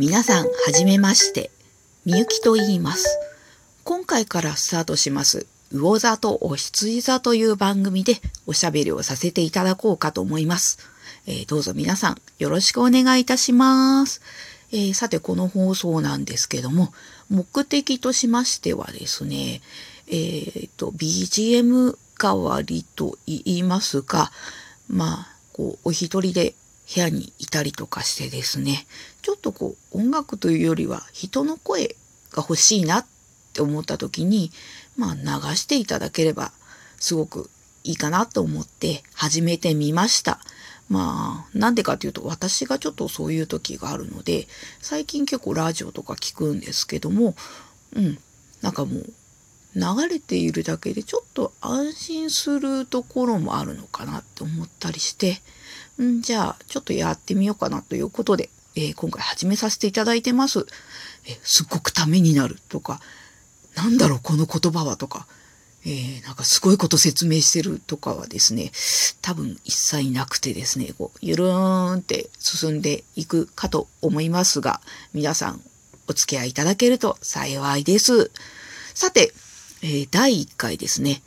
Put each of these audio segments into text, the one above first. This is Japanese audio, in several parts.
皆さん、はじめまして。みゆきと言います。今回からスタートします、魚座とお羊座という番組でおしゃべりをさせていただこうかと思います。えーどうぞ皆さん、よろしくお願いいたします。えーさて、この放送なんですけども、目的としましてはですね、えーと、BGM 代わりと言いますか、まあ、こう、お一人で部屋にいたりとかしてですね、ちょっとこう、音楽というよりは人の声が欲しいなって思った時に、まあ、流していただければ、すごくいいかなと思って始めてみました。まあ、なんでかっていうと、私がちょっとそういう時があるので、最近結構ラジオとか聞くんですけども、うん、なんかもう、流れているだけでちょっと安心するところもあるのかなって思ったりして、んじゃあちょっとやってみようかなということで、えー今回始めさせていただいてます。えすっごくためになるとか、なんだろうこの言葉はとか、えーなんかすごいこと説明してるとかはですね、多分一切なくてですね、こうゆるーんって進んでいくかと思いますが、皆さんお付き合いいただけると幸いです。さて、えー第1回ですね。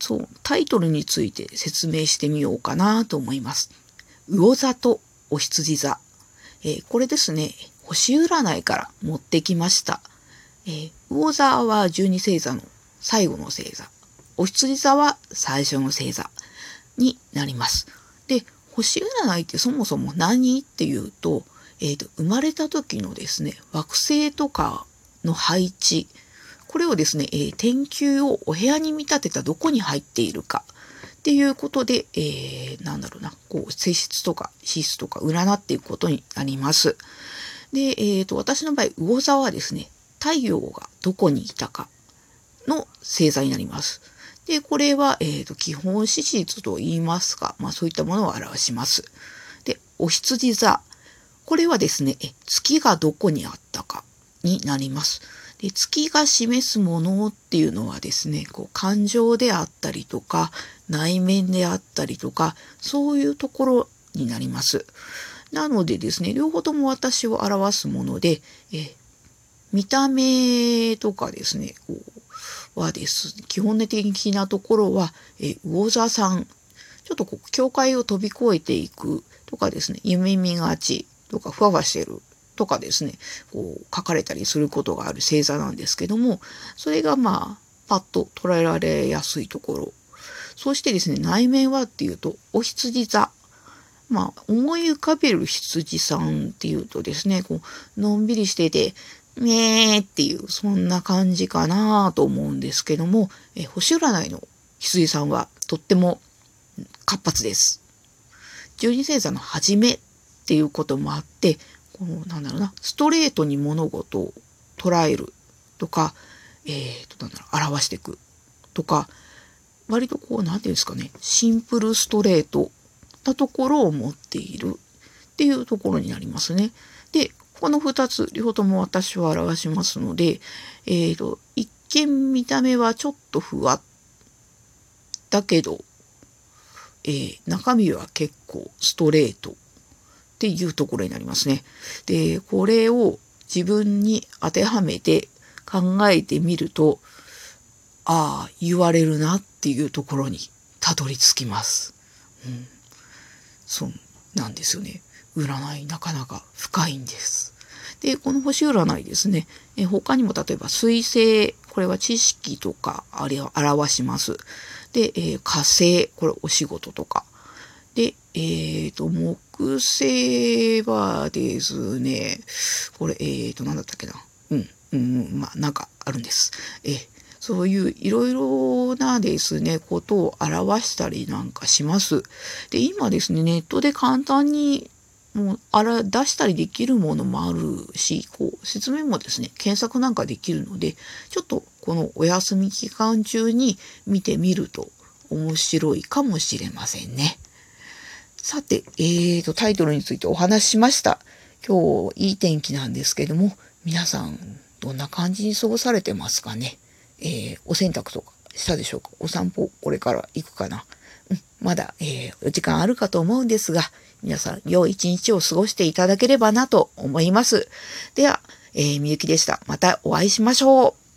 そう、タイトルについて説明してみようかなと思います。魚座とお羊座。えーこれですね、星占いから持ってきました。えー魚座は12星座の最後の星座。お羊座は最初の星座になります。で、星占いってそもそも何っていうと、えーと、生まれた時のですね、惑星とかの配置、これをですね、えー天球をお部屋に見立てたどこに入っているかっていうことで、えーなんだろうな、こう、性質とか資質とか占っていくことになります。で、えーと、私の場合、魚座はですね、太陽がどこにいたかの星座になります。で、これは、えーと、基本資質と言いますか、まあそういったものを表します。で、お羊座。これはですね、月がどこにあったかになります。で月が示すものっていうのはですね、こう感情であったりとか、内面であったりとか、そういうところになります。なのでですね、両方とも私を表すもので、え見た目とかですね、こうはです、基本的なところは、え魚座さん、ちょっとこう、境界を飛び越えていくとかですね、夢見がちとか、ふわふわしてるとかですね、こう、書かれたりすることがある星座なんですけども、それがまあ、パッと捉えられやすいところ。そしてですね、内面はっていうと、お羊座。まあ、思い浮かべる羊さんっていうとですね、こう、のんびりしてて、ねーっていう、そんな感じかなと思うんですけども、え星占いの羊さんはとっても活発です。十二星座の初めっていうこともあって、この、なんだろうな、ストレートに物事を捉えるとか、えー、と、なんだろう、表していくとか、割とこう、なんていうんですかね、シンプルストレートなところを持っているっていうところになりますね。で、この二つ、両方とも私は表しますので、えー、と、一見見た目はちょっとふわだけど、えー中身は結構ストレートっていうところになりますね。で、これを自分に当てはめて考えてみると、ああ、言われるなっていうところにたどり着きます。うん。そうなんですよね。占いなかなか深いんです。で、この星占いですね。え他にも例えば水星、これは知識とかあれを表します。で、えー火星、これお仕事とか。で、えっ、と、木星はですね、これ、えっ、と、なんだったっけな。うん、うん、うんまあ、なんかあるんです。え、そういういろいろなですね、ことを表したりなんかします。で、今ですね、ネットで簡単にもうあら出したりできるものもあるし、こう説明もですね、検索なんかできるので、ちょっとこのお休み期間中に見てみると面白いかもしれませんね。さて、えーと、タイトルについてお話ししました。今日いい天気なんですけども、皆さんどんな感じに過ごされてますかね？えーお洗濯とかしたでしょうか？お散歩これから行くかな？うん、まだ、えー時間あるかと思うんですが、皆さん良い一日を過ごしていただければなと思います。では、えー、みゆきでした。またお会いしましょう。